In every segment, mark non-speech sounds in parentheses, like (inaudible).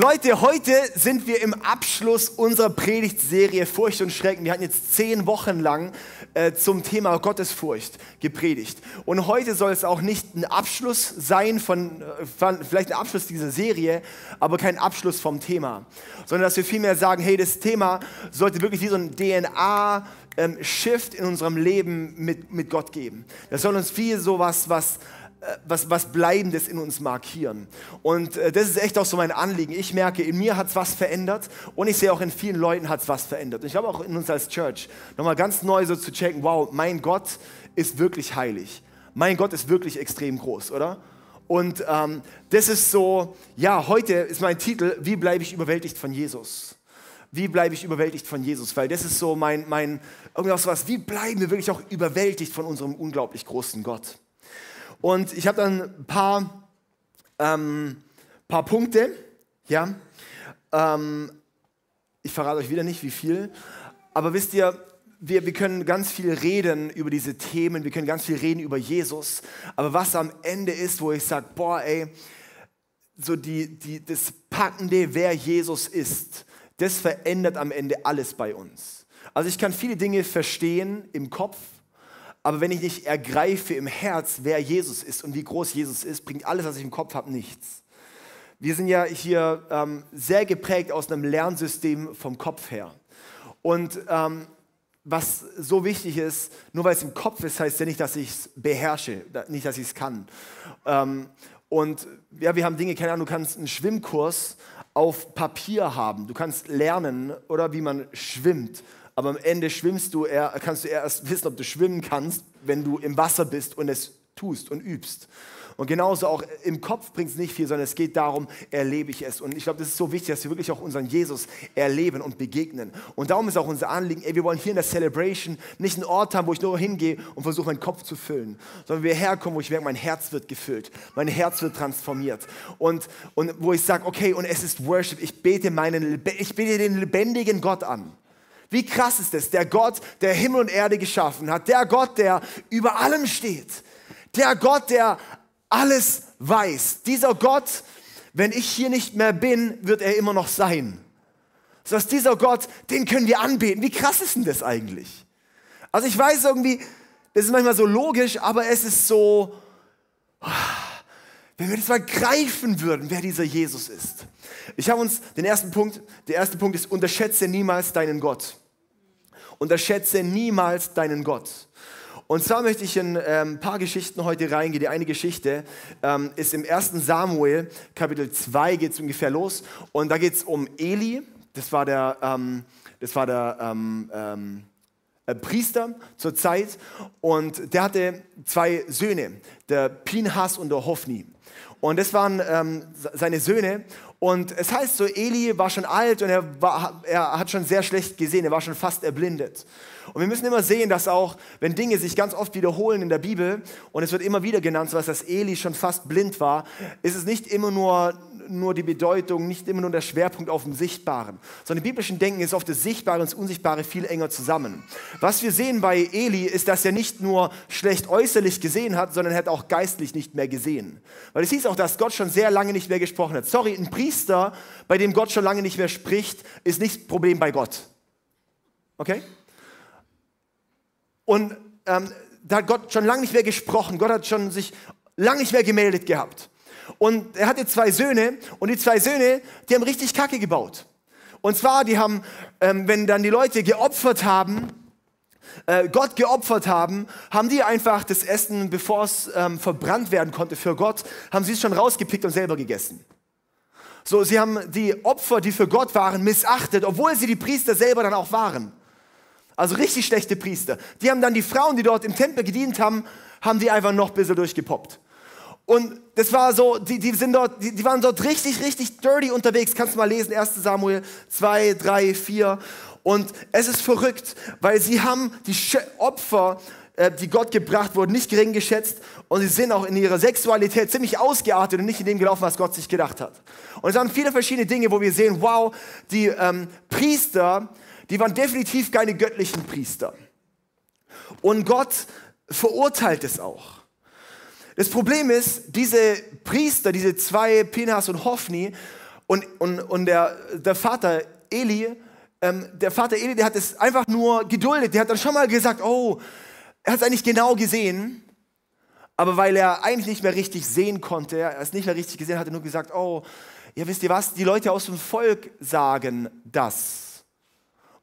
Leute, heute sind wir im Abschluss unserer Predigtserie Furcht und Schrecken. Wir hatten jetzt zehn Wochen lang äh, zum Thema Gottesfurcht gepredigt. Und heute soll es auch nicht ein Abschluss sein von, äh, von, vielleicht ein Abschluss dieser Serie, aber kein Abschluss vom Thema, sondern dass wir vielmehr sagen, hey, das Thema sollte wirklich wie so ein DNA ähm, in unserem Leben mit, mit Gott geben. Das soll uns viel so was, was was Bleibendes in uns markieren. Und äh, das ist echt auch so mein Anliegen. Ich merke, in mir hat es was verändert und ich sehe auch in vielen Leuten hat es was verändert. Und ich glaube auch in uns als Church nochmal ganz neu so zu checken, wow, mein Gott ist wirklich heilig. Mein Gott ist wirklich extrem groß, oder? Und ähm, das ist so, ja, heute ist mein Titel, wie bleibe ich überwältigt von Jesus? Wie bleibe ich überwältigt von Jesus? Weil das ist so mein, mein irgendwas was, wie bleiben wir wirklich auch überwältigt von unserem unglaublich großen Gott? Und ich habe dann ein paar, ähm, paar Punkte. Ja? Ähm, ich verrate euch wieder nicht, wie viel. Aber wisst ihr, wir, wir können ganz viel reden über diese Themen, wir können ganz viel reden über Jesus. Aber was am Ende ist, wo ich sage, boah, ey, so die, die, das Packende, wer Jesus ist, das verändert am Ende alles bei uns. Also ich kann viele Dinge verstehen im Kopf, aber wenn ich nicht ergreife im Herz, wer Jesus ist und wie groß Jesus ist, bringt alles, was ich im Kopf habe, nichts. Wir sind ja hier ähm, sehr geprägt aus einem Lernsystem vom Kopf her. Und ähm, was so wichtig ist, nur weil es im Kopf ist, heißt ja nicht, dass ich es beherrsche, nicht, dass ich es kann. Ähm, und ja, wir haben Dinge, keine Ahnung, du kannst einen Schwimmkurs auf Papier haben, du kannst lernen oder wie man schwimmt aber am Ende schwimmst du, eher, kannst du erst wissen, ob du schwimmen kannst, wenn du im Wasser bist und es tust und übst. Und genauso auch im Kopf bringt es nicht viel, sondern es geht darum, erlebe ich es. Und ich glaube, das ist so wichtig, dass wir wirklich auch unseren Jesus erleben und begegnen. Und darum ist auch unser Anliegen, ey, wir wollen hier in der Celebration nicht einen Ort haben, wo ich nur hingehe und versuche, meinen Kopf zu füllen, sondern wir herkommen, wo ich merke, mein Herz wird gefüllt, mein Herz wird transformiert. Und, und wo ich sage, okay, und es ist Worship, ich bete, meinen, ich bete den lebendigen Gott an. Wie krass ist es, der Gott, der Himmel und Erde geschaffen hat, der Gott, der über allem steht, der Gott, der alles weiß. Dieser Gott, wenn ich hier nicht mehr bin, wird er immer noch sein. So dass dieser Gott, den können wir anbeten. Wie krass ist denn das eigentlich? Also ich weiß irgendwie, das ist manchmal so logisch, aber es ist so, wenn wir das mal greifen würden, wer dieser Jesus ist. Ich habe uns den ersten Punkt, der erste Punkt ist, unterschätze niemals deinen Gott. Unterschätze niemals deinen Gott. Und zwar möchte ich in ein ähm, paar Geschichten heute reingehen. Die eine Geschichte ähm, ist im 1. Samuel, Kapitel 2 geht es ungefähr los. Und da geht es um Eli, das war der, ähm, das war der ähm, ähm äh, Priester zur Zeit. Und der hatte zwei Söhne, der Pinhas und der Hophni. Und das waren ähm, seine Söhne. Und es heißt so, Eli war schon alt und er, war, er hat schon sehr schlecht gesehen, er war schon fast erblindet. Und wir müssen immer sehen, dass auch, wenn Dinge sich ganz oft wiederholen in der Bibel und es wird immer wieder genannt, was dass Eli schon fast blind war, ist es nicht immer nur nur die Bedeutung, nicht immer nur der Schwerpunkt auf dem Sichtbaren, sondern im biblischen Denken ist oft das Sichtbare und das Unsichtbare viel enger zusammen. Was wir sehen bei Eli ist, dass er nicht nur schlecht äußerlich gesehen hat, sondern er hat auch geistlich nicht mehr gesehen. Weil es hieß auch, dass Gott schon sehr lange nicht mehr gesprochen hat. Sorry, ein Priester, bei dem Gott schon lange nicht mehr spricht, ist nicht das Problem bei Gott. Okay? Und ähm, da hat Gott schon lange nicht mehr gesprochen. Gott hat schon sich lange nicht mehr gemeldet gehabt. Und er hatte zwei Söhne und die zwei Söhne, die haben richtig Kacke gebaut. Und zwar, die haben, ähm, wenn dann die Leute geopfert haben, äh, Gott geopfert haben, haben die einfach das Essen, bevor es ähm, verbrannt werden konnte für Gott, haben sie es schon rausgepickt und selber gegessen. So, sie haben die Opfer, die für Gott waren, missachtet, obwohl sie die Priester selber dann auch waren. Also richtig schlechte Priester. Die haben dann die Frauen, die dort im Tempel gedient haben, haben die einfach noch ein bisschen durchgepoppt. Und das war so, die, die, sind dort, die, die waren dort richtig, richtig dirty unterwegs. Kannst du mal lesen, 1 Samuel 2, 3, 4. Und es ist verrückt, weil sie haben die Opfer, äh, die Gott gebracht wurden, nicht gering geschätzt. Und sie sind auch in ihrer Sexualität ziemlich ausgeartet und nicht in dem gelaufen, was Gott sich gedacht hat. Und es waren viele verschiedene Dinge, wo wir sehen, wow, die ähm, Priester, die waren definitiv keine göttlichen Priester. Und Gott verurteilt es auch. Das Problem ist, diese Priester, diese zwei, Pinas und Hophni, Und, und, und der, der Vater Eli, ähm, der Vater Eli, der hat es einfach nur geduldet. Der hat dann schon mal gesagt, oh, er hat es eigentlich genau gesehen. Aber weil er eigentlich nicht mehr richtig sehen konnte, er es nicht mehr richtig gesehen hat er nur gesagt, oh, ja wisst ihr was, die Leute aus dem Volk sagen das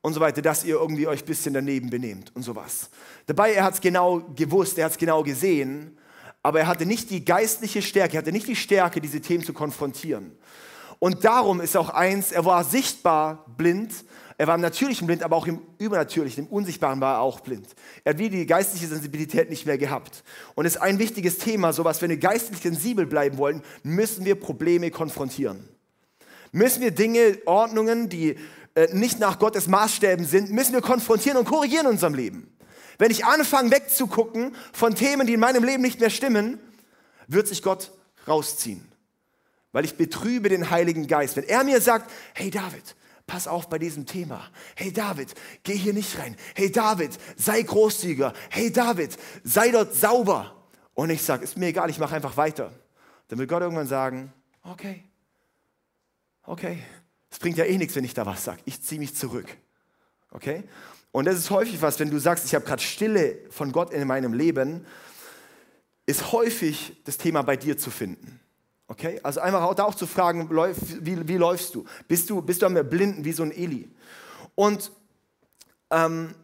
und so weiter, dass ihr irgendwie euch ein bisschen daneben benehmt und sowas. Dabei, er hat es genau gewusst, er hat es genau gesehen, aber er hatte nicht die geistliche Stärke, er hatte nicht die Stärke, diese Themen zu konfrontieren. Und darum ist auch eins, er war sichtbar blind, er war im Natürlichen blind, aber auch im Übernatürlichen, im Unsichtbaren war er auch blind. Er hat wie die geistliche Sensibilität nicht mehr gehabt. Und es ist ein wichtiges Thema, sowas, wenn wir geistlich sensibel bleiben wollen, müssen wir Probleme konfrontieren. Müssen wir Dinge, Ordnungen, die nicht nach Gottes Maßstäben sind, müssen wir konfrontieren und korrigieren in unserem Leben. Wenn ich anfange wegzugucken von Themen, die in meinem Leben nicht mehr stimmen, wird sich Gott rausziehen. Weil ich betrübe den Heiligen Geist. Wenn er mir sagt, hey David, pass auf bei diesem Thema. Hey David, geh hier nicht rein. Hey David, sei großzügiger. Hey David, sei dort sauber. Und ich sage, ist mir egal, ich mache einfach weiter. Dann wird Gott irgendwann sagen, okay, okay, es bringt ja eh nichts, wenn ich da was sage. Ich ziehe mich zurück. Okay? Und das ist häufig was, wenn du sagst, ich habe gerade Stille von Gott in meinem Leben, ist häufig das Thema bei dir zu finden. Okay? Also einfach auch da auch zu fragen, wie, wie läufst du? Bist du, bist du am Blinden wie so ein Eli? Und ähm,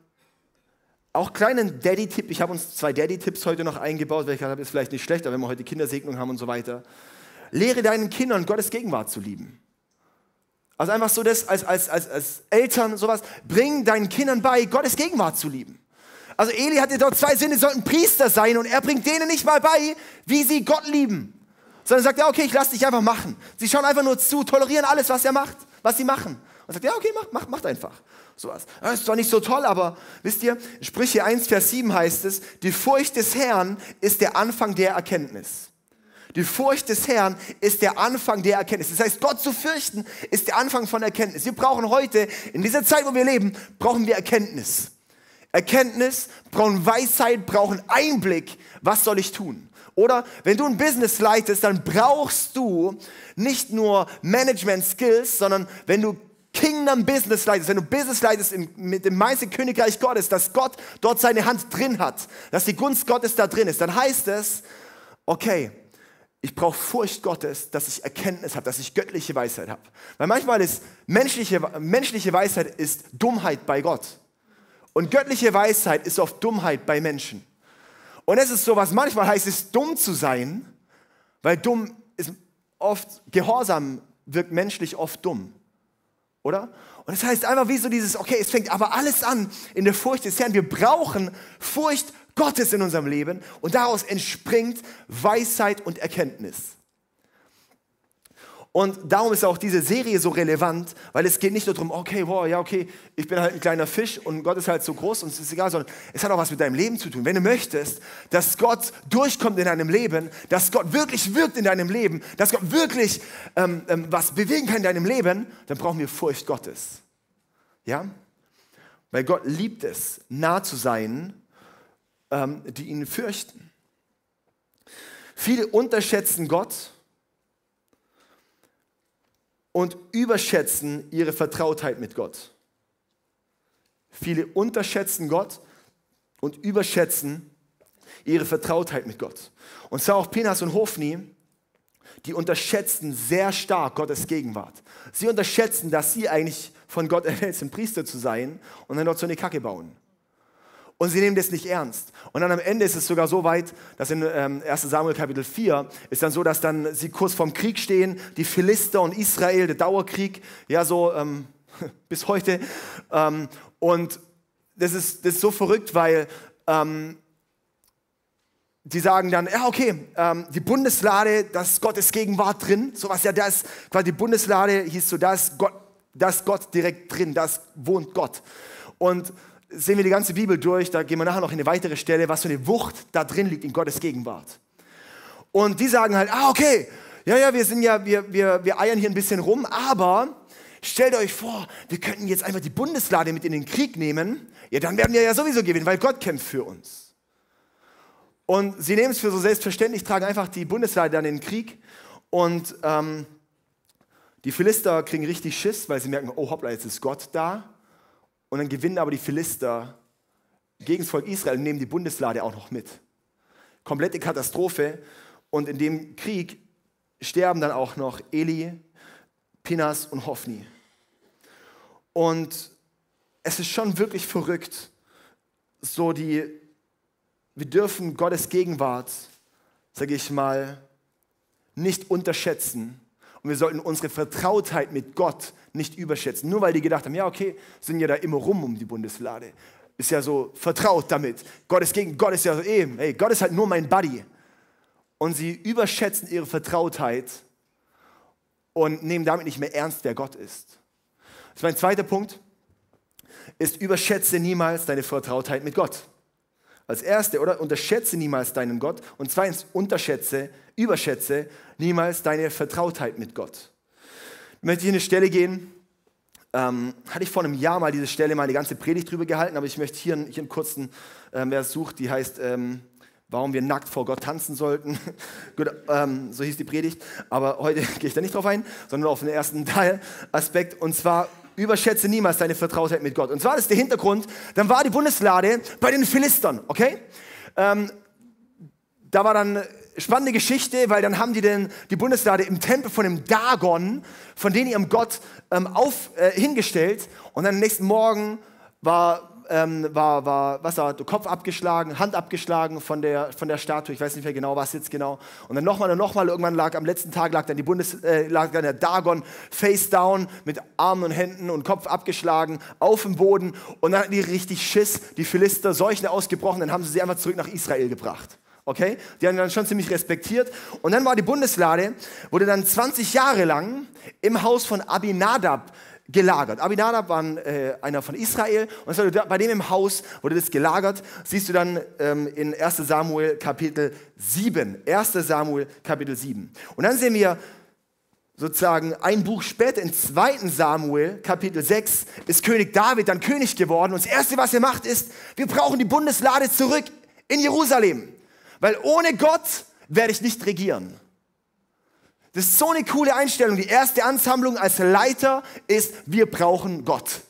auch kleinen Daddy-Tipp, ich habe uns zwei Daddy-Tipps heute noch eingebaut, weil ich habe, ist vielleicht nicht schlecht, aber wenn wir heute Kindersegnung haben und so weiter. Lehre deinen Kindern Gottes Gegenwart zu lieben. Also einfach so das als, als, als, als Eltern sowas, bring deinen Kindern bei, Gottes Gegenwart zu lieben. Also Eli hatte dort zwei Sinne, sollten Priester sein und er bringt denen nicht mal bei, wie sie Gott lieben sondern sagt, ja, okay, ich lasse dich einfach machen. Sie schauen einfach nur zu, tolerieren alles, was er macht, was sie machen. Und sagt, ja, okay, mach, mach, macht einfach. Sowas. Das ist zwar nicht so toll, aber wisst ihr, Sprüche 1, Vers 7 heißt es, die Furcht des Herrn ist der Anfang der Erkenntnis. Die Furcht des Herrn ist der Anfang der Erkenntnis. Das heißt, Gott zu fürchten ist der Anfang von Erkenntnis. Wir brauchen heute, in dieser Zeit, wo wir leben, brauchen wir Erkenntnis. Erkenntnis, brauchen Weisheit, brauchen Einblick. Was soll ich tun? Oder wenn du ein Business leitest, dann brauchst du nicht nur Management Skills, sondern wenn du Kingdom Business leitest, wenn du Business leitest in, mit dem meisten Königreich Gottes, dass Gott dort seine Hand drin hat, dass die Gunst Gottes da drin ist, dann heißt es, okay, ich brauche Furcht Gottes, dass ich Erkenntnis habe, dass ich göttliche Weisheit habe. Weil manchmal ist menschliche, menschliche Weisheit ist Dummheit bei Gott. Und göttliche Weisheit ist oft Dummheit bei Menschen. Und es ist so, was manchmal heißt es, dumm zu sein, weil dumm ist oft, Gehorsam wirkt menschlich oft dumm. Oder? Und das heißt einfach wie so dieses, okay, es fängt aber alles an in der Furcht des Herrn. Wir brauchen Furcht Gottes in unserem Leben und daraus entspringt Weisheit und Erkenntnis. Und darum ist auch diese Serie so relevant, weil es geht nicht nur darum, okay, wow, ja, okay, ich bin halt ein kleiner Fisch und Gott ist halt so groß und es ist egal, sondern es hat auch was mit deinem Leben zu tun. Wenn du möchtest, dass Gott durchkommt in deinem Leben, dass Gott wirklich wirkt in deinem Leben, dass Gott wirklich ähm, ähm, was bewegen kann in deinem Leben, dann brauchen wir Furcht Gottes. Ja? Weil Gott liebt es, nah zu sein, ähm, die ihn fürchten. Viele unterschätzen Gott und überschätzen ihre Vertrautheit mit Gott. Viele unterschätzen Gott und überschätzen ihre Vertrautheit mit Gott. Und zwar auch Pinas und Hofni, die unterschätzen sehr stark Gottes Gegenwart. Sie unterschätzen, dass sie eigentlich von Gott erwählt sind, Priester zu sein und dann dort so eine Kacke bauen. Und sie nehmen das nicht ernst. Und dann am Ende ist es sogar so weit, dass in ähm, 1 Samuel Kapitel 4 ist dann so, dass dann sie kurz vorm Krieg stehen, die Philister und Israel, der Dauerkrieg, ja so ähm, (laughs) bis heute. Ähm, und das ist, das ist so verrückt, weil ähm, die sagen dann, ja okay, ähm, die Bundeslade, da ist Gottes Gegenwart drin, sowas, ja, da ist quasi die Bundeslade, hieß so, da ist Gott, da ist Gott direkt drin, da wohnt Gott. Und sehen wir die ganze Bibel durch, da gehen wir nachher noch in eine weitere Stelle, was für eine Wucht da drin liegt in Gottes Gegenwart. Und die sagen halt, ah, okay, ja, ja, wir sind ja, wir, wir, wir eiern hier ein bisschen rum, aber stellt euch vor, wir könnten jetzt einfach die Bundeslade mit in den Krieg nehmen, ja, dann werden wir ja sowieso gewinnen, weil Gott kämpft für uns. Und sie nehmen es für so selbstverständlich, tragen einfach die Bundeslade dann in den Krieg und ähm, Die Philister kriegen richtig Schiss, weil sie merken, oh hoppla, jetzt ist Gott da. Und dann gewinnen aber die Philister gegen das Volk Israel und nehmen die Bundeslade auch noch mit. Komplette Katastrophe. Und in dem Krieg sterben dann auch noch Eli, Pinas und Hophni. Und es ist schon wirklich verrückt, so die, wir dürfen Gottes Gegenwart, sage ich mal, nicht unterschätzen. Und wir sollten unsere Vertrautheit mit Gott nicht überschätzen. Nur weil die gedacht haben, ja, okay, sind ja da immer rum um die Bundeslade. Ist ja so vertraut damit. Gott ist gegen, Gott ist ja so eben, hey, Gott ist halt nur mein Buddy. Und sie überschätzen ihre Vertrautheit und nehmen damit nicht mehr ernst, wer Gott ist. Das ist mein zweiter Punkt, ist überschätze niemals deine Vertrautheit mit Gott. Als erste, oder? Unterschätze niemals deinen Gott. Und zweitens, unterschätze, überschätze niemals deine Vertrautheit mit Gott. Ich möchte hier eine Stelle gehen. Ähm, hatte ich vor einem Jahr mal diese Stelle mal eine ganze Predigt drüber gehalten, aber ich möchte hier, hier einen kurzen, ähm, wer es sucht, die heißt, ähm, warum wir nackt vor Gott tanzen sollten. (laughs) Gut, ähm, so hieß die Predigt. Aber heute (laughs) gehe ich da nicht drauf ein, sondern auf den ersten (laughs) Teilaspekt. Und zwar überschätze niemals deine Vertrautheit mit Gott. Und zwar ist der Hintergrund, dann war die Bundeslade bei den Philistern, okay? Ähm, da war dann spannende Geschichte, weil dann haben die den, die Bundeslade im Tempel von dem Dagon, von denen ihrem Gott ähm, auf, äh, hingestellt. Und dann am nächsten Morgen war ähm, war, war, was war, Kopf abgeschlagen, Hand abgeschlagen von der, von der Statue, ich weiß nicht mehr genau, was jetzt genau. Und dann nochmal und nochmal, irgendwann lag, am letzten Tag lag dann die Bundes, äh, lag dann der Dagon face down mit Armen und Händen und Kopf abgeschlagen auf dem Boden. Und dann hatten die richtig Schiss, die Philister, Seuchen ausgebrochen, dann haben sie sie einfach zurück nach Israel gebracht. Okay? Die haben dann schon ziemlich respektiert. Und dann war die Bundeslade, wurde dann 20 Jahre lang im Haus von Abinadab gelagert. Abinadab war äh, einer von Israel und bei dem im Haus wurde das gelagert. Siehst du dann ähm, in 1 Samuel Kapitel 7. 1 Samuel Kapitel 7. Und dann sehen wir sozusagen ein Buch später, in 2. Samuel Kapitel 6, ist König David dann König geworden. Und das Erste, was er macht, ist, wir brauchen die Bundeslade zurück in Jerusalem. Weil ohne Gott werde ich nicht regieren. Das ist so eine coole Einstellung. Die erste Ansammlung als Leiter ist, wir brauchen Gott.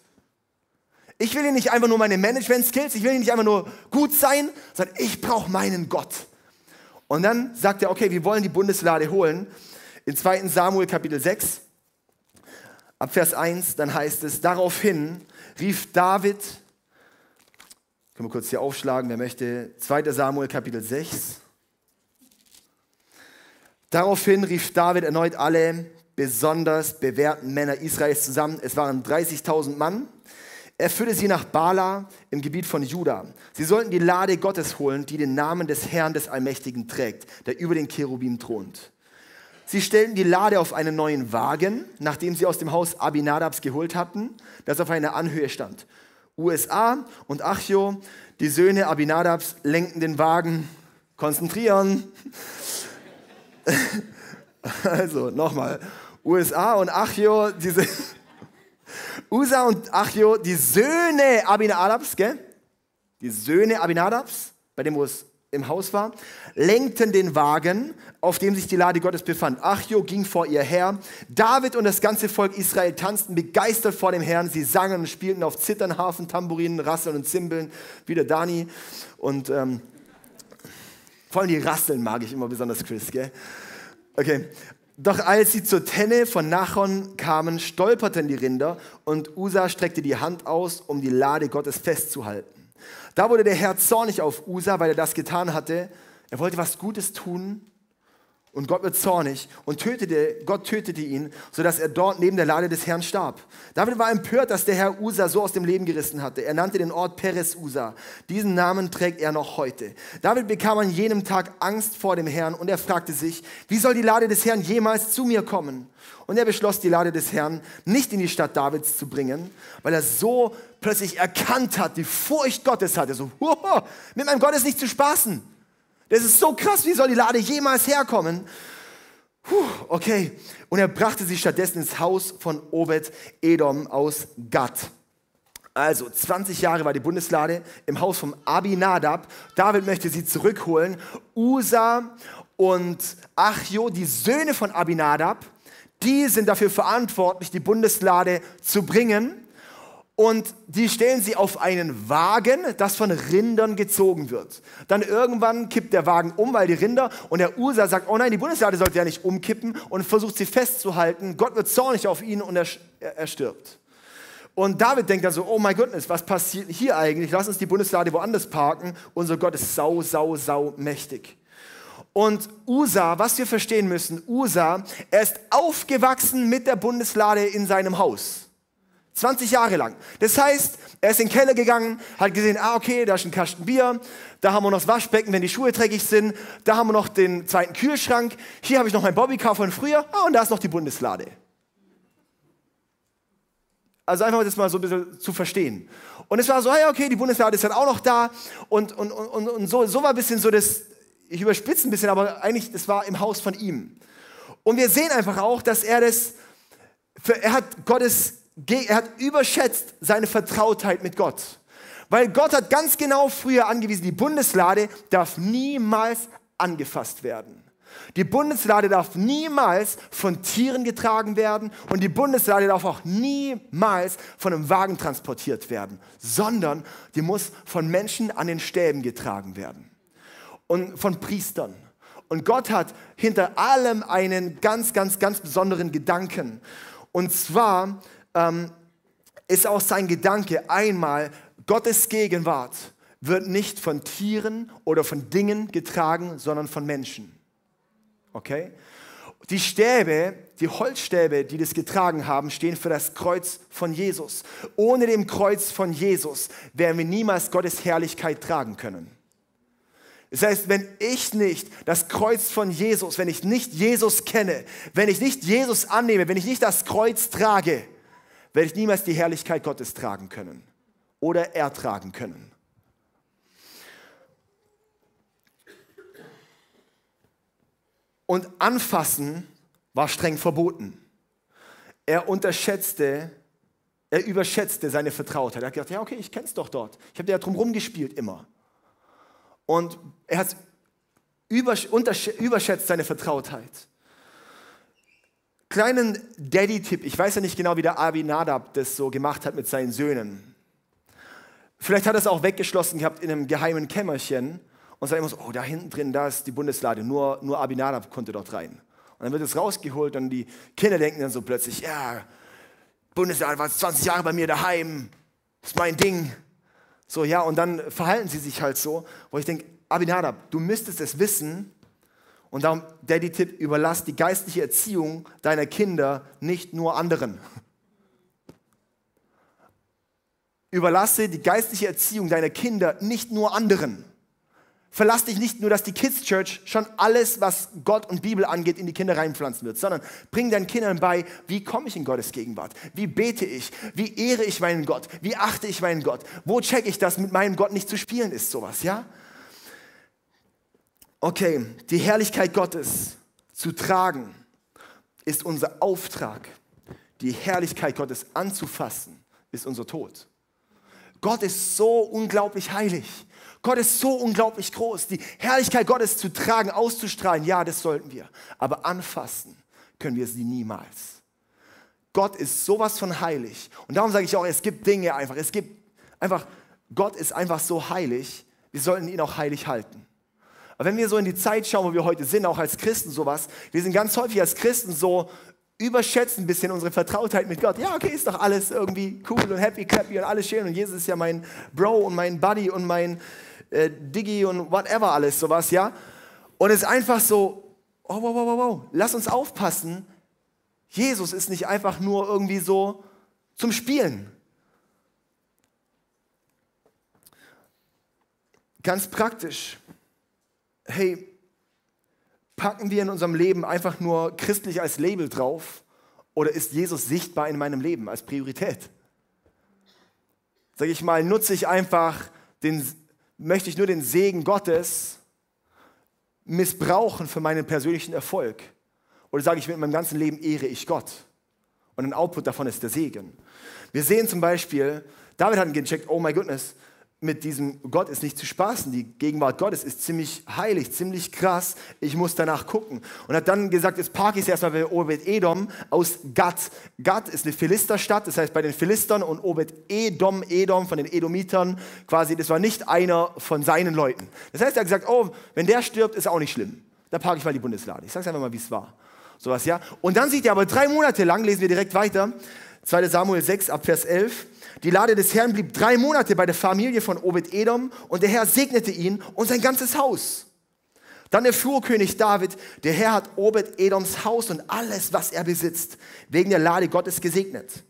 Ich will hier nicht einfach nur meine Management-Skills, ich will hier nicht einfach nur gut sein, sondern ich brauche meinen Gott. Und dann sagt er, okay, wir wollen die Bundeslade holen. In 2. Samuel Kapitel 6, ab Vers 1, dann heißt es, daraufhin rief David, können wir kurz hier aufschlagen, wer möchte, 2. Samuel Kapitel 6, Daraufhin rief David erneut alle besonders bewährten Männer Israels zusammen. Es waren 30.000 Mann. Er führte sie nach Bala im Gebiet von Juda. Sie sollten die Lade Gottes holen, die den Namen des Herrn des Allmächtigen trägt, der über den Cherubim thront. Sie stellten die Lade auf einen neuen Wagen, nachdem sie aus dem Haus Abinadabs geholt hatten, das auf einer Anhöhe stand. USA und Achio, die Söhne Abinadabs, lenkten den Wagen. Konzentrieren. (laughs) Also nochmal. USA und Achio, diese (laughs) Usa und Achio, die Söhne Abinadabs, gell? Die Söhne Abinadabs, bei dem wo es im Haus war, lenkten den Wagen, auf dem sich die Lade Gottes befand. Achio ging vor ihr her. David und das ganze Volk Israel tanzten begeistert vor dem Herrn. Sie sangen und spielten auf Zittern, Hafen, Tamburinen, Rasseln und Zimbeln. Wieder Dani. Und ähm, vor allem die Rasseln mag ich immer besonders, Chris. Gell? Okay. Doch als sie zur Tenne von Nachon kamen, stolperten die Rinder und Usa streckte die Hand aus, um die Lade Gottes festzuhalten. Da wurde der Herr zornig auf Usa, weil er das getan hatte. Er wollte was Gutes tun und Gott wird zornig und tötete, Gott tötete ihn, sodass er dort neben der Lade des Herrn starb. David war empört, dass der Herr Usa so aus dem Leben gerissen hatte. Er nannte den Ort Peres Usa. Diesen Namen trägt er noch heute. David bekam an jenem Tag Angst vor dem Herrn und er fragte sich, wie soll die Lade des Herrn jemals zu mir kommen? Und er beschloss, die Lade des Herrn nicht in die Stadt Davids zu bringen, weil er so plötzlich erkannt hat, die Furcht Gottes hatte. So, (laughs) mit meinem Gott ist nicht zu spaßen. Das ist so krass, wie soll die Lade jemals herkommen? Puh, okay. Und er brachte sie stattdessen ins Haus von Obed Edom aus Gad. Also 20 Jahre war die Bundeslade im Haus von Abinadab. David möchte sie zurückholen. Usa und Achjo, die Söhne von Abinadab, Die sind dafür verantwortlich, die Bundeslade zu bringen. Und die stellen sie auf einen Wagen, das von Rindern gezogen wird. Dann irgendwann kippt der Wagen um, weil die Rinder und der Usa sagt, oh nein, die Bundeslade sollte ja nicht umkippen und versucht sie festzuhalten. Gott wird zornig auf ihn und er, er stirbt. Und David denkt dann so, oh mein Gott, was passiert hier eigentlich? Lass uns die Bundeslade woanders parken. Unser Gott ist sau, sau, sau mächtig. Und Usa, was wir verstehen müssen, Usa, er ist aufgewachsen mit der Bundeslade in seinem Haus. 20 Jahre lang. Das heißt, er ist in den Keller gegangen, hat gesehen, ah, okay, da ist ein Kasten Bier, da haben wir noch das Waschbecken, wenn die Schuhe dreckig sind, da haben wir noch den zweiten Kühlschrank, hier habe ich noch mein Bobbycar von früher, ah, und da ist noch die Bundeslade. Also einfach das mal so ein bisschen zu verstehen. Und es war so, ja, okay, die Bundeslade ist dann auch noch da und, und, und, und so, so war ein bisschen so das, ich überspitze ein bisschen, aber eigentlich, das war im Haus von ihm. Und wir sehen einfach auch, dass er das, er hat Gottes er hat überschätzt seine Vertrautheit mit Gott. Weil Gott hat ganz genau früher angewiesen, die Bundeslade darf niemals angefasst werden. Die Bundeslade darf niemals von Tieren getragen werden und die Bundeslade darf auch niemals von einem Wagen transportiert werden, sondern die muss von Menschen an den Stäben getragen werden und von Priestern. Und Gott hat hinter allem einen ganz, ganz, ganz besonderen Gedanken. Und zwar ähm, ist auch sein Gedanke einmal, Gottes Gegenwart wird nicht von Tieren oder von Dingen getragen, sondern von Menschen. Okay? Die Stäbe, die Holzstäbe, die das getragen haben, stehen für das Kreuz von Jesus. Ohne dem Kreuz von Jesus werden wir niemals Gottes Herrlichkeit tragen können. Das heißt, wenn ich nicht das Kreuz von Jesus, wenn ich nicht Jesus kenne, wenn ich nicht Jesus annehme, wenn ich nicht das Kreuz trage, werde ich niemals die Herrlichkeit Gottes tragen können oder ertragen können. Und anfassen war streng verboten. Er unterschätzte, er überschätzte seine Vertrautheit. Er hat gedacht, ja okay, ich kenne es doch dort. Ich habe ja drum gespielt immer. Und er hat überschätzt seine Vertrautheit. Kleinen Daddy-Tipp, ich weiß ja nicht genau, wie der Abi Nadab das so gemacht hat mit seinen Söhnen. Vielleicht hat er es auch weggeschlossen gehabt in einem geheimen Kämmerchen und sagt immer so, oh, da hinten drin, da ist die Bundeslade, nur, nur Abinadab konnte dort rein. Und dann wird es rausgeholt und die Kinder denken dann so plötzlich, ja, Bundeslade war 20 Jahre bei mir daheim, das ist mein Ding. So, ja, und dann verhalten sie sich halt so, wo ich denke, Abinadab, du müsstest es wissen, und darum, Daddy-Tipp, überlass die geistliche Erziehung deiner Kinder nicht nur anderen. Überlasse die geistliche Erziehung deiner Kinder nicht nur anderen. Verlass dich nicht nur, dass die Kids Church schon alles, was Gott und Bibel angeht, in die Kinder reinpflanzen wird, sondern bring deinen Kindern bei, wie komme ich in Gottes Gegenwart? Wie bete ich? Wie ehre ich meinen Gott? Wie achte ich meinen Gott? Wo checke ich, dass mit meinem Gott nicht zu spielen ist, sowas, ja? Okay, die Herrlichkeit Gottes zu tragen ist unser Auftrag. Die Herrlichkeit Gottes anzufassen ist unser Tod. Gott ist so unglaublich heilig. Gott ist so unglaublich groß. Die Herrlichkeit Gottes zu tragen, auszustrahlen, ja, das sollten wir. Aber anfassen können wir sie niemals. Gott ist sowas von heilig. Und darum sage ich auch, es gibt Dinge einfach. Es gibt einfach, Gott ist einfach so heilig. Wir sollten ihn auch heilig halten. Aber wenn wir so in die Zeit schauen, wo wir heute sind, auch als Christen sowas, wir sind ganz häufig als Christen so überschätzen ein bisschen unsere Vertrautheit mit Gott. Ja, okay, ist doch alles irgendwie cool und happy, clappy und alles schön und Jesus ist ja mein Bro und mein Buddy und mein äh, Diggy und whatever alles sowas, ja. Und es ist einfach so, oh, wow, wow, wow, wow, lass uns aufpassen. Jesus ist nicht einfach nur irgendwie so zum Spielen. Ganz praktisch hey, packen wir in unserem Leben einfach nur christlich als Label drauf oder ist Jesus sichtbar in meinem Leben als Priorität? Sag ich mal, nutze ich einfach den, möchte ich nur den Segen Gottes missbrauchen für meinen persönlichen Erfolg? Oder sage ich, mit meinem ganzen Leben ehre ich Gott? Und ein Output davon ist der Segen. Wir sehen zum Beispiel, David hat gecheckt, oh my goodness, mit diesem Gott ist nicht zu spaßen. Die Gegenwart Gottes ist ziemlich heilig, ziemlich krass. Ich muss danach gucken. Und hat dann gesagt, jetzt parke ich erstmal bei Obed Edom aus Gad. Gad ist eine Philisterstadt, das heißt bei den Philistern und Obed Edom, von den Edomitern, quasi, das war nicht einer von seinen Leuten. Das heißt, er hat gesagt, oh, wenn der stirbt, ist auch nicht schlimm. Da parke ich mal die Bundeslade. Ich sage einfach mal, wie es war. Sowas, ja. Und dann sieht er aber drei Monate lang, lesen wir direkt weiter, 2 Samuel 6 ab Vers 11, die Lade des Herrn blieb drei Monate bei der Familie von Obed-Edom und der Herr segnete ihn und sein ganzes Haus. Dann erfuhr König David, der Herr hat Obed-Edoms Haus und alles, was er besitzt, wegen der Lade Gottes gesegnet.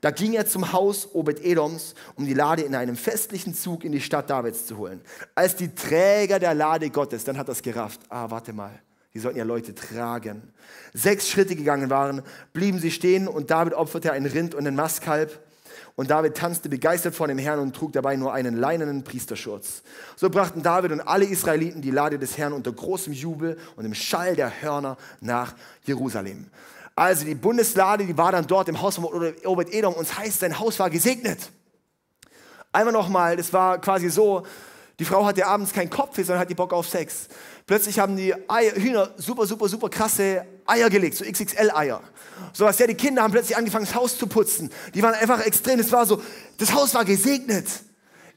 Da ging er zum Haus Obed-Edoms, um die Lade in einem festlichen Zug in die Stadt Davids zu holen. Als die Träger der Lade Gottes, dann hat das gerafft. Ah, warte mal, die sollten ja Leute tragen. Sechs Schritte gegangen waren, blieben sie stehen und David opferte ein Rind und ein Mastkalb. Und David tanzte begeistert vor dem Herrn und trug dabei nur einen leinenen Priesterschurz. So brachten David und alle Israeliten die Lade des Herrn unter großem Jubel und im Schall der Hörner nach Jerusalem. Also die Bundeslade, die war dann dort im Haus von Obed-Edom und es heißt, sein Haus war gesegnet. Einmal nochmal, das war quasi so, die Frau hatte abends keinen Kopf, sondern hat die Bock auf Sex. Plötzlich haben die Eier, Hühner super, super, super krasse Eier gelegt, so XXL-Eier. So was, ja, die Kinder haben plötzlich angefangen, das Haus zu putzen. Die waren einfach extrem, es war so, das Haus war gesegnet.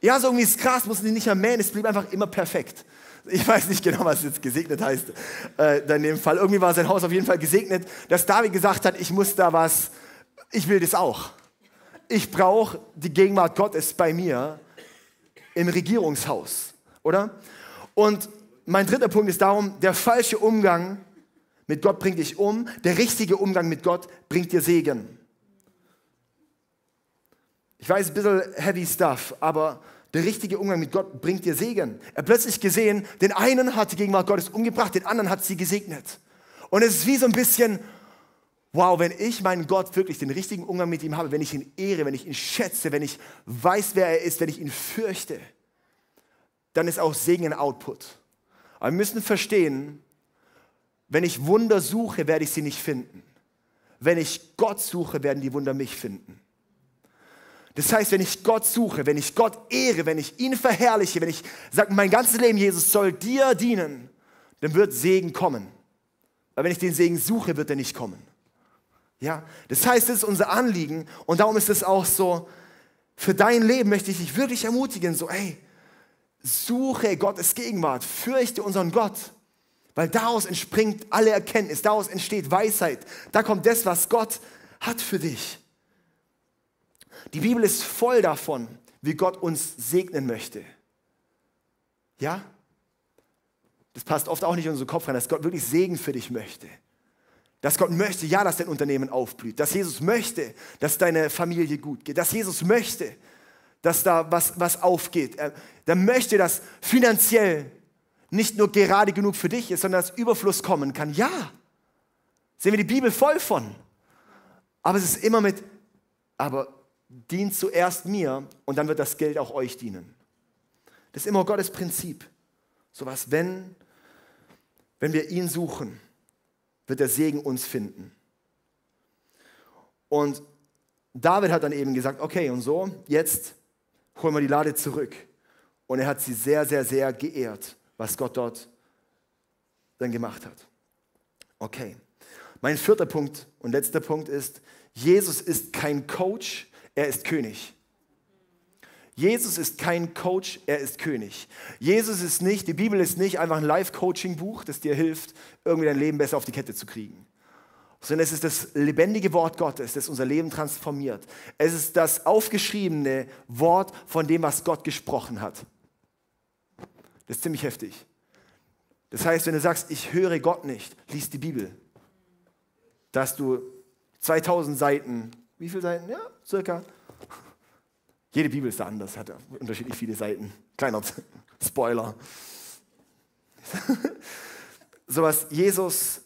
Ja, so irgendwie ist krass, mussten die nicht mehr mähen, es blieb einfach immer perfekt. Ich weiß nicht genau, was jetzt gesegnet heißt äh, in dem Fall. Irgendwie war sein Haus auf jeden Fall gesegnet, dass David gesagt hat, ich muss da was, ich will das auch. Ich brauche die Gegenwart Gottes bei mir im Regierungshaus, oder? Und mein dritter Punkt ist darum, der falsche Umgang mit Gott bringt dich um, der richtige Umgang mit Gott bringt dir Segen. Ich weiß, ein bisschen heavy stuff, aber der richtige Umgang mit Gott bringt dir Segen. Er hat plötzlich gesehen, den einen hat die Gegenwart Gottes umgebracht, den anderen hat sie gesegnet. Und es ist wie so ein bisschen, wow, wenn ich meinen Gott wirklich den richtigen Umgang mit ihm habe, wenn ich ihn ehre, wenn ich ihn schätze, wenn ich weiß, wer er ist, wenn ich ihn fürchte, dann ist auch Segen ein Output. Aber wir müssen verstehen, wenn ich Wunder suche, werde ich sie nicht finden. Wenn ich Gott suche, werden die Wunder mich finden. Das heißt, wenn ich Gott suche, wenn ich Gott ehre, wenn ich ihn verherrliche, wenn ich sage, mein ganzes Leben, Jesus, soll dir dienen, dann wird Segen kommen. Weil wenn ich den Segen suche, wird er nicht kommen. Ja, das heißt, es ist unser Anliegen und darum ist es auch so, für dein Leben möchte ich dich wirklich ermutigen, so, ey, suche Gottes Gegenwart, fürchte unseren Gott, weil daraus entspringt alle Erkenntnis, daraus entsteht Weisheit, da kommt das, was Gott hat für dich. Die Bibel ist voll davon, wie Gott uns segnen möchte. Ja? Das passt oft auch nicht in unseren Kopf rein, dass Gott wirklich Segen für dich möchte. Dass Gott möchte, ja, dass dein Unternehmen aufblüht. Dass Jesus möchte, dass deine Familie gut geht. Dass Jesus möchte, dass da was, was aufgeht. Er, er möchte, dass finanziell nicht nur gerade genug für dich ist, sondern dass Überfluss kommen kann. Ja, sehen wir die Bibel voll von. Aber es ist immer mit, aber dient zuerst mir und dann wird das Geld auch euch dienen. Das ist immer Gottes Prinzip. So was, wenn, wenn wir ihn suchen, wird der Segen uns finden. Und David hat dann eben gesagt, okay, und so, jetzt holen wir die Lade zurück. Und er hat sie sehr, sehr, sehr geehrt, was Gott dort dann gemacht hat. Okay. Mein vierter Punkt und letzter Punkt ist, Jesus ist kein Coach, er ist König. Jesus ist kein Coach, er ist König. Jesus ist nicht, die Bibel ist nicht einfach ein Life-Coaching-Buch, das dir hilft, irgendwie dein Leben besser auf die Kette zu kriegen. Sondern es ist das lebendige Wort Gottes, das unser Leben transformiert. Es ist das aufgeschriebene Wort von dem, was Gott gesprochen hat. Das ist ziemlich heftig. Das heißt, wenn du sagst, ich höre Gott nicht, liest die Bibel. Dass du 2000 Seiten, wie viele Seiten? Ja, circa jede Bibel ist da anders, hat unterschiedlich viele Seiten. Kleiner (laughs) Spoiler. (laughs) Sowas, Jesus,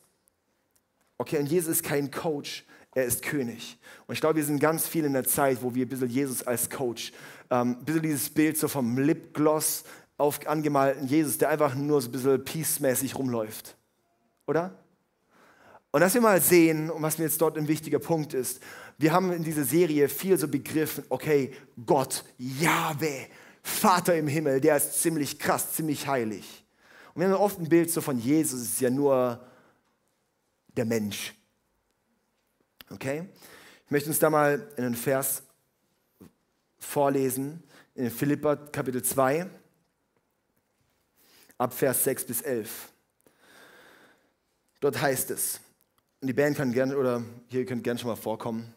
okay, und Jesus ist kein Coach, er ist König. Und ich glaube, wir sind ganz viel in der Zeit, wo wir ein bisschen Jesus als Coach, ähm, ein bisschen dieses Bild so vom Lipgloss auf angemalten Jesus, der einfach nur so ein bisschen peacemäßig rumläuft. Oder? Und dass wir mal sehen, und was mir jetzt dort ein wichtiger Punkt ist, wir haben in dieser Serie viel so begriffen, okay, Gott, Jahwe, Vater im Himmel, der ist ziemlich krass, ziemlich heilig. Und wir haben oft ein Bild so von Jesus, ist ja nur der Mensch. Okay? Ich möchte uns da mal einen Vers vorlesen, in Philippa Kapitel 2, ab Vers 6 bis 11. Dort heißt es, und die Band kann gerne, oder hier könnt gerne schon mal vorkommen,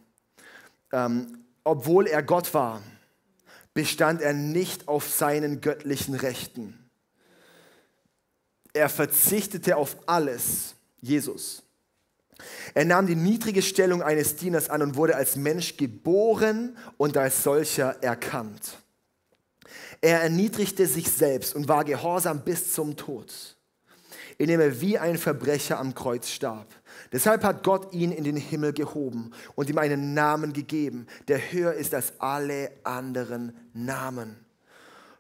ähm, obwohl er Gott war, bestand er nicht auf seinen göttlichen Rechten. Er verzichtete auf alles, Jesus. Er nahm die niedrige Stellung eines Dieners an und wurde als Mensch geboren und als solcher erkannt. Er erniedrigte sich selbst und war gehorsam bis zum Tod, indem er wie ein Verbrecher am Kreuz starb. Deshalb hat Gott ihn in den Himmel gehoben und ihm einen Namen gegeben, der höher ist als alle anderen Namen.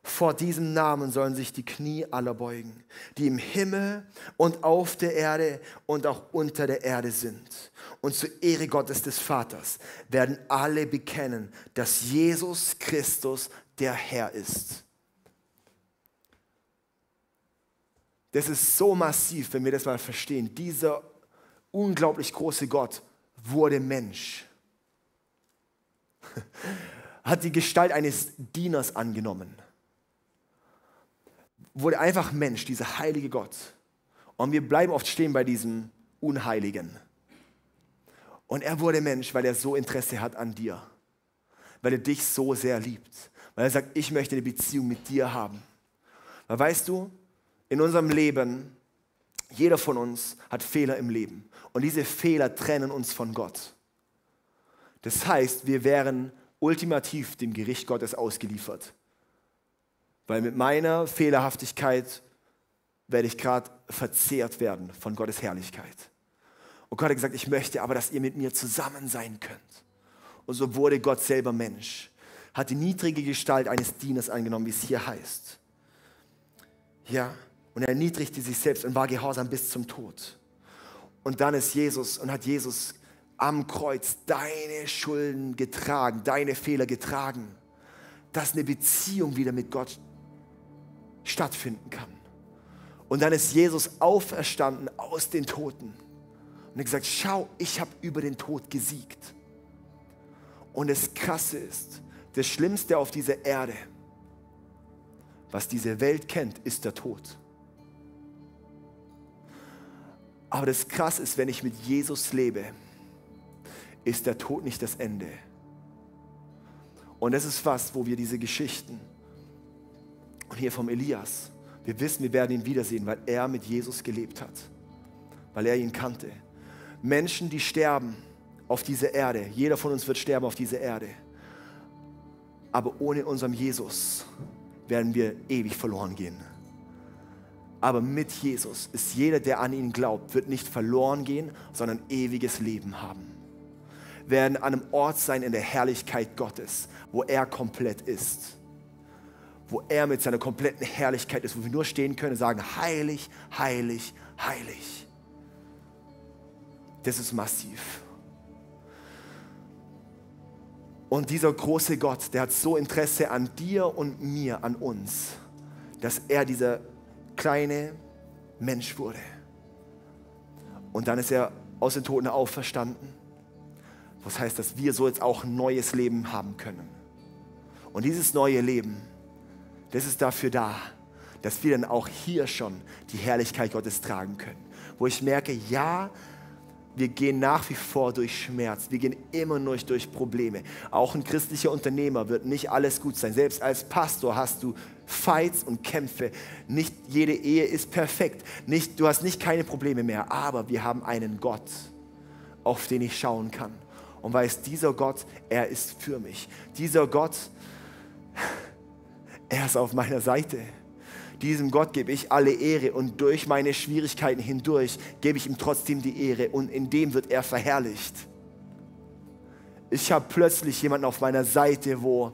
Vor diesem Namen sollen sich die Knie aller beugen, die im Himmel und auf der Erde und auch unter der Erde sind. Und zur Ehre Gottes des Vaters werden alle bekennen, dass Jesus Christus der Herr ist. Das ist so massiv, wenn wir das mal verstehen. Dieser unglaublich große Gott wurde Mensch. (laughs) Hat die Gestalt eines Dieners angenommen. Wurde einfach Mensch, dieser heilige Gott. Und wir bleiben oft stehen bei diesem Unheiligen. Und er wurde Mensch, weil er so Interesse hat an dir. Weil er dich so sehr liebt. Weil er sagt, ich möchte eine Beziehung mit dir haben. Weil weißt du, in unserem Leben, jeder von uns hat Fehler im Leben. Und diese Fehler trennen uns von Gott. Das heißt, wir wären ultimativ dem Gericht Gottes ausgeliefert. Weil mit meiner Fehlerhaftigkeit werde ich gerade verzehrt werden von Gottes Herrlichkeit. Und Gott hat gesagt, ich möchte aber, dass ihr mit mir zusammen sein könnt. Und so wurde Gott selber Mensch, hat die niedrige Gestalt eines Dieners angenommen, wie es hier heißt. Ja, und er erniedrigte sich selbst und war gehorsam bis zum Tod. Und dann ist Jesus und hat Jesus am Kreuz deine Schulden getragen, deine Fehler getragen, dass eine Beziehung wieder mit Gott stattfinden kann. Und dann ist Jesus auferstanden aus den Toten und hat gesagt, schau, ich habe über den Tod gesiegt. Und das Krasse ist, das Schlimmste auf dieser Erde, was diese Welt kennt, ist der Tod. Aber das Krass ist, wenn ich mit Jesus lebe, ist der Tod nicht das Ende. Und das ist was, wo wir diese Geschichten, hier vom Elias, wir wissen, wir werden ihn wiedersehen, weil er mit Jesus gelebt hat, weil er ihn kannte. Menschen, die sterben auf dieser Erde, jeder von uns wird sterben auf dieser Erde, aber ohne unserem Jesus werden wir ewig verloren gehen. Aber mit Jesus ist jeder, der an ihn glaubt, wird nicht verloren gehen, sondern ewiges Leben haben. Werden an einem Ort sein in der Herrlichkeit Gottes, wo er komplett ist. Wo er mit seiner kompletten Herrlichkeit ist, wo wir nur stehen können und sagen, heilig, heilig, heilig. Das ist massiv. Und dieser große Gott, der hat so Interesse an dir und mir, an uns, dass er dieser kleine Mensch wurde. Und dann ist er aus den Toten auferstanden. Was heißt, dass wir so jetzt auch ein neues Leben haben können. Und dieses neue Leben, das ist dafür da, dass wir dann auch hier schon die Herrlichkeit Gottes tragen können. Wo ich merke, ja, wir gehen nach wie vor durch Schmerz. Wir gehen immer nur durch Probleme. Auch ein christlicher Unternehmer wird nicht alles gut sein. Selbst als Pastor hast du Fights und Kämpfe. Nicht jede Ehe ist perfekt. Nicht, du hast nicht keine Probleme mehr. Aber wir haben einen Gott, auf den ich schauen kann. Und weiß, dieser Gott, er ist für mich. Dieser Gott, er ist auf meiner Seite. Diesem Gott gebe ich alle Ehre und durch meine Schwierigkeiten hindurch gebe ich ihm trotzdem die Ehre und in dem wird er verherrlicht. Ich habe plötzlich jemanden auf meiner Seite, wo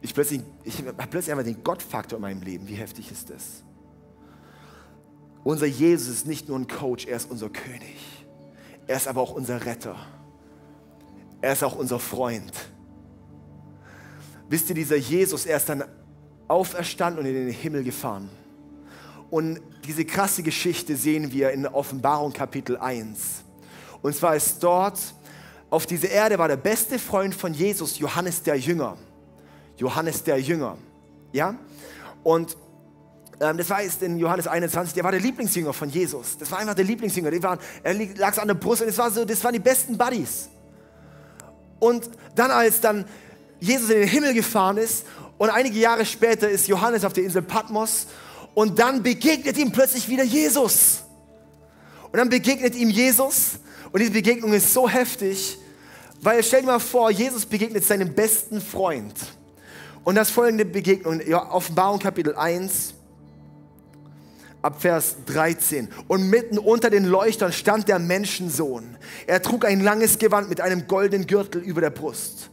ich plötzlich, ich habe plötzlich einfach den Gottfaktor in meinem Leben. Wie heftig ist das? Unser Jesus ist nicht nur ein Coach, er ist unser König. Er ist aber auch unser Retter. Er ist auch unser Freund. Wisst ihr, dieser Jesus, er ist dann auferstanden und in den Himmel gefahren. Und diese krasse Geschichte sehen wir in Offenbarung Kapitel 1. Und zwar ist dort, auf dieser Erde war der beste Freund von Jesus, Johannes der Jünger. Johannes der Jünger. Ja? Und ähm, das war jetzt in Johannes 21, der war der Lieblingsjünger von Jesus. Das war einfach der Lieblingsjünger. Die waren, er lag an der Brust und das, war so, das waren die besten Buddies. Und dann, als dann Jesus in den Himmel gefahren ist und einige Jahre später ist Johannes auf der Insel Patmos und dann begegnet ihm plötzlich wieder Jesus. Und dann begegnet ihm Jesus und diese Begegnung ist so heftig, weil stell dir mal vor, Jesus begegnet seinem besten Freund. Und das folgende Begegnung, Offenbarung Kapitel 1, ab Vers 13. Und mitten unter den Leuchtern stand der Menschensohn. Er trug ein langes Gewand mit einem goldenen Gürtel über der Brust.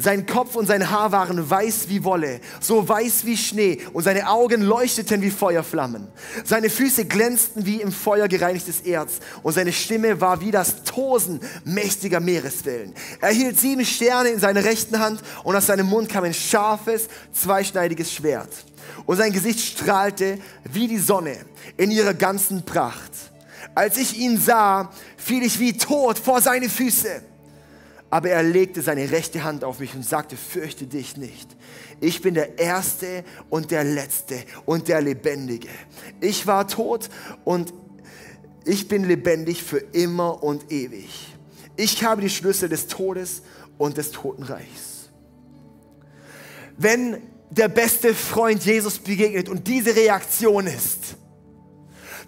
Sein Kopf und sein Haar waren weiß wie Wolle, so weiß wie Schnee, und seine Augen leuchteten wie Feuerflammen. Seine Füße glänzten wie im Feuer gereinigtes Erz, und seine Stimme war wie das Tosen mächtiger Meereswellen. Er hielt sieben Sterne in seiner rechten Hand, und aus seinem Mund kam ein scharfes, zweischneidiges Schwert. Und sein Gesicht strahlte wie die Sonne in ihrer ganzen Pracht. Als ich ihn sah, fiel ich wie tot vor seine Füße. Aber er legte seine rechte Hand auf mich und sagte, fürchte dich nicht. Ich bin der Erste und der Letzte und der Lebendige. Ich war tot und ich bin lebendig für immer und ewig. Ich habe die Schlüssel des Todes und des Totenreichs. Wenn der beste Freund Jesus begegnet und diese Reaktion ist,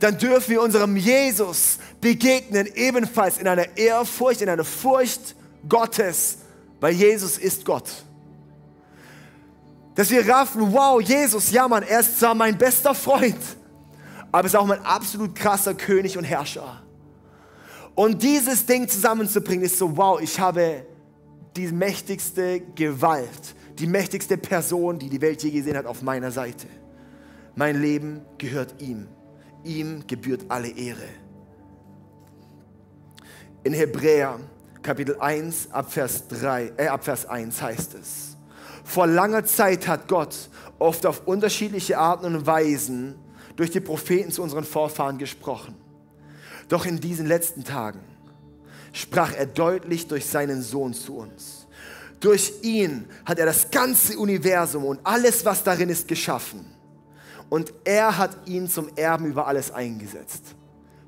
dann dürfen wir unserem Jesus begegnen, ebenfalls in einer Ehrfurcht, in einer Furcht Gottes, weil Jesus ist Gott. Dass wir raffen, wow, Jesus, ja Mann, er ist zwar mein bester Freund, aber ist auch mein absolut krasser König und Herrscher. Und dieses Ding zusammenzubringen, ist so, wow, ich habe die mächtigste Gewalt, die mächtigste Person, die die Welt je gesehen hat, auf meiner Seite. Mein Leben gehört ihm. Ihm gebührt alle Ehre. In Hebräer Kapitel 1, Abvers, 3, äh, Abvers 1 heißt es. Vor langer Zeit hat Gott oft auf unterschiedliche Arten und Weisen durch die Propheten zu unseren Vorfahren gesprochen. Doch in diesen letzten Tagen sprach er deutlich durch seinen Sohn zu uns. Durch ihn hat er das ganze Universum und alles, was darin ist, geschaffen. Und er hat ihn zum Erben über alles eingesetzt.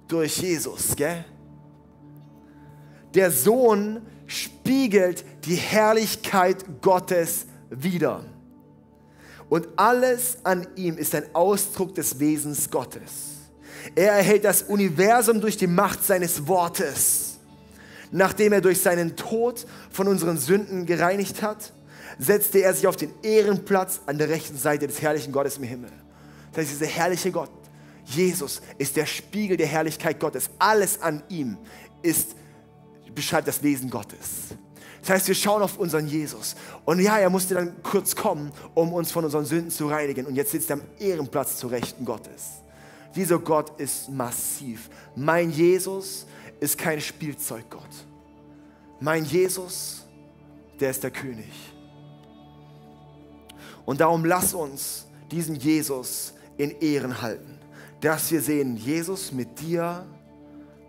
Durch Jesus, gell? Der Sohn spiegelt die Herrlichkeit Gottes wider. Und alles an ihm ist ein Ausdruck des Wesens Gottes. Er erhält das Universum durch die Macht seines Wortes. Nachdem er durch seinen Tod von unseren Sünden gereinigt hat, setzte er sich auf den Ehrenplatz an der rechten Seite des herrlichen Gottes im Himmel. Das heißt, dieser herrliche Gott, Jesus, ist der Spiegel der Herrlichkeit Gottes. Alles an ihm ist beschreibt das Wesen Gottes. Das heißt, wir schauen auf unseren Jesus. Und ja, er musste dann kurz kommen, um uns von unseren Sünden zu reinigen. Und jetzt sitzt er am Ehrenplatz zu Rechten Gottes. Dieser Gott ist massiv. Mein Jesus ist kein Spielzeuggott. Mein Jesus, der ist der König. Und darum lass uns diesen Jesus in Ehren halten. Dass wir sehen, Jesus mit dir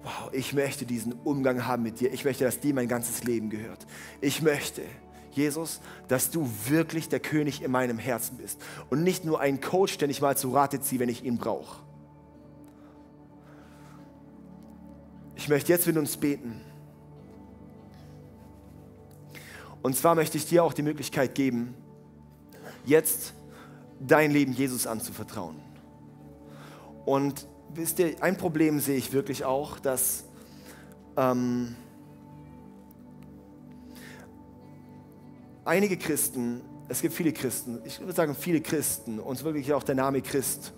wow, ich möchte diesen Umgang haben mit dir. Ich möchte, dass dir mein ganzes Leben gehört. Ich möchte, Jesus, dass du wirklich der König in meinem Herzen bist und nicht nur ein Coach, den ich mal zu Rate ziehe, wenn ich ihn brauche. Ich möchte jetzt mit uns beten. Und zwar möchte ich dir auch die Möglichkeit geben, jetzt dein Leben Jesus anzuvertrauen. Und wisst ihr, ein Problem sehe ich wirklich auch, dass ähm, einige Christen, es gibt viele Christen, ich würde sagen viele Christen, uns wirklich auch der Name Christ,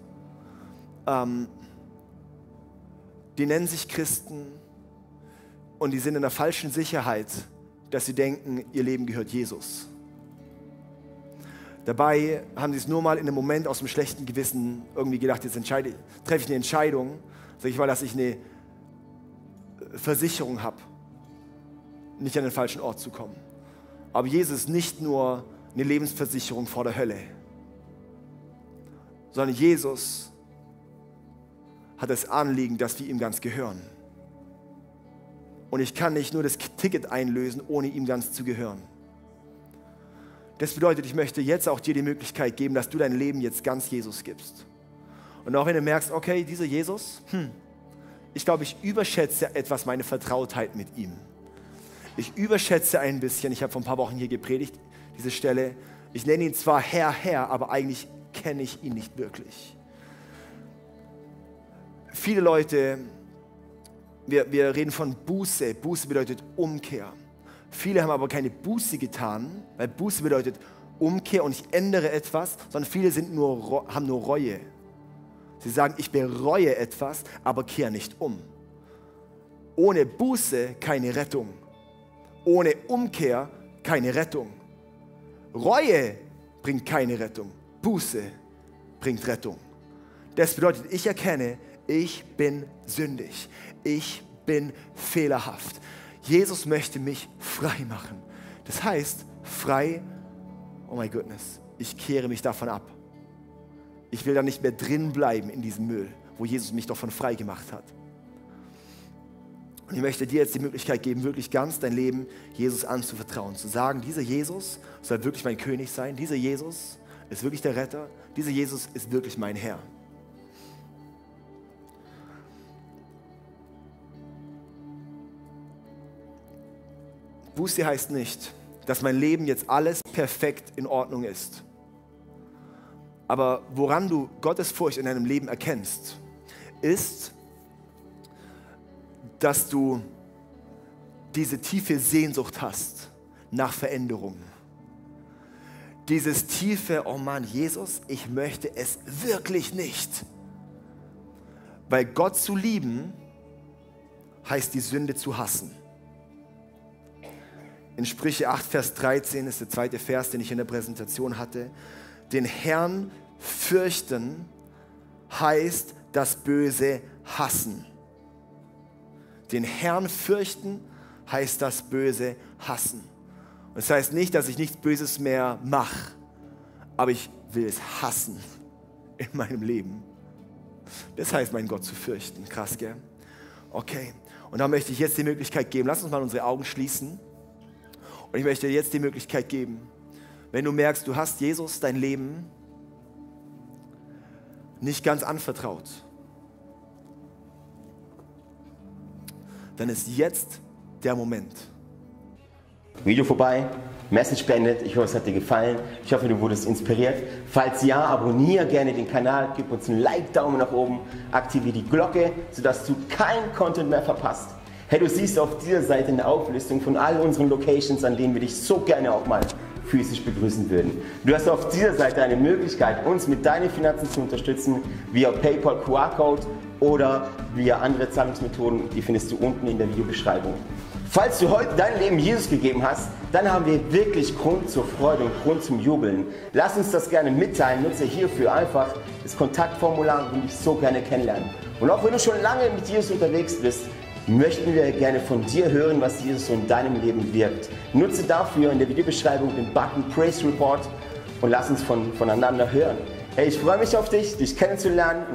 ähm, die nennen sich Christen und die sind in der falschen Sicherheit, dass sie denken, ihr Leben gehört Jesus. Dabei haben sie es nur mal in einem Moment aus dem schlechten Gewissen irgendwie gedacht, jetzt treffe ich eine Entscheidung, sage ich mal, dass ich eine Versicherung habe, nicht an den falschen Ort zu kommen. Aber Jesus ist nicht nur eine Lebensversicherung vor der Hölle, sondern Jesus hat das Anliegen, dass wir ihm ganz gehören. Und ich kann nicht nur das Ticket einlösen, ohne ihm ganz zu gehören. Das bedeutet, ich möchte jetzt auch dir die Möglichkeit geben, dass du dein Leben jetzt ganz Jesus gibst. Und auch wenn du merkst, okay, dieser Jesus, hm, ich glaube, ich überschätze etwas meine Vertrautheit mit ihm. Ich überschätze ein bisschen, ich habe vor ein paar Wochen hier gepredigt, diese Stelle, ich nenne ihn zwar Herr, Herr, aber eigentlich kenne ich ihn nicht wirklich. Viele Leute, wir, wir reden von Buße. Buße bedeutet Umkehr. Viele haben aber keine Buße getan, weil Buße bedeutet Umkehr und ich ändere etwas, sondern viele sind nur, haben nur Reue. Sie sagen, ich bereue etwas, aber kehre nicht um. Ohne Buße keine Rettung. Ohne Umkehr keine Rettung. Reue bringt keine Rettung. Buße bringt Rettung. Das bedeutet, ich erkenne, ich bin sündig. Ich bin fehlerhaft. Jesus möchte mich frei machen. Das heißt, frei, oh my goodness, ich kehre mich davon ab. Ich will da nicht mehr drin bleiben in diesem Müll, wo Jesus mich davon frei gemacht hat. Und ich möchte dir jetzt die Möglichkeit geben, wirklich ganz dein Leben Jesus anzuvertrauen. Zu sagen, dieser Jesus soll wirklich mein König sein. Dieser Jesus ist wirklich der Retter. Dieser Jesus ist wirklich mein Herr. Buße heißt nicht, dass mein Leben jetzt alles perfekt in Ordnung ist. Aber woran du Gottes Furcht in deinem Leben erkennst, ist, dass du diese tiefe Sehnsucht hast nach Veränderung. Dieses tiefe, oh Mann, Jesus, ich möchte es wirklich nicht. Weil Gott zu lieben heißt die Sünde zu hassen. In Sprüche 8, Vers 13 ist der zweite Vers, den ich in der Präsentation hatte. Den Herrn fürchten heißt das Böse hassen. Den Herrn fürchten heißt das Böse hassen. Und das heißt nicht, dass ich nichts Böses mehr mache, aber ich will es hassen in meinem Leben. Das heißt, meinen Gott zu fürchten. Krass, gell? Okay. Und da möchte ich jetzt die Möglichkeit geben, lass uns mal unsere Augen schließen. Und ich möchte dir jetzt die Möglichkeit geben, wenn du merkst, du hast Jesus dein Leben nicht ganz anvertraut, dann ist jetzt der Moment. Video vorbei, Message beendet. Ich hoffe, es hat dir gefallen. Ich hoffe, du wurdest inspiriert. Falls ja, abonniere gerne den Kanal, gib uns einen Like, Daumen nach oben, aktiviere die Glocke, sodass du kein Content mehr verpasst. Hey, du siehst auf dieser Seite eine Auflistung von all unseren Locations, an denen wir dich so gerne auch mal physisch begrüßen würden. Du hast auf dieser Seite eine Möglichkeit, uns mit deinen Finanzen zu unterstützen, via PayPal QR-Code oder via andere Zahlungsmethoden. Die findest du unten in der Videobeschreibung. Falls du heute dein Leben Jesus gegeben hast, dann haben wir wirklich Grund zur Freude und Grund zum Jubeln. Lass uns das gerne mitteilen. Nutze hierfür einfach das Kontaktformular und dich so gerne kennenlernen. Und auch wenn du schon lange mit Jesus unterwegs bist, möchten wir gerne von dir hören, was Jesus so in deinem Leben wirkt. Nutze dafür in der Videobeschreibung den Button Praise Report und lass uns von, voneinander hören. Hey, ich freue mich auf dich, dich kennenzulernen.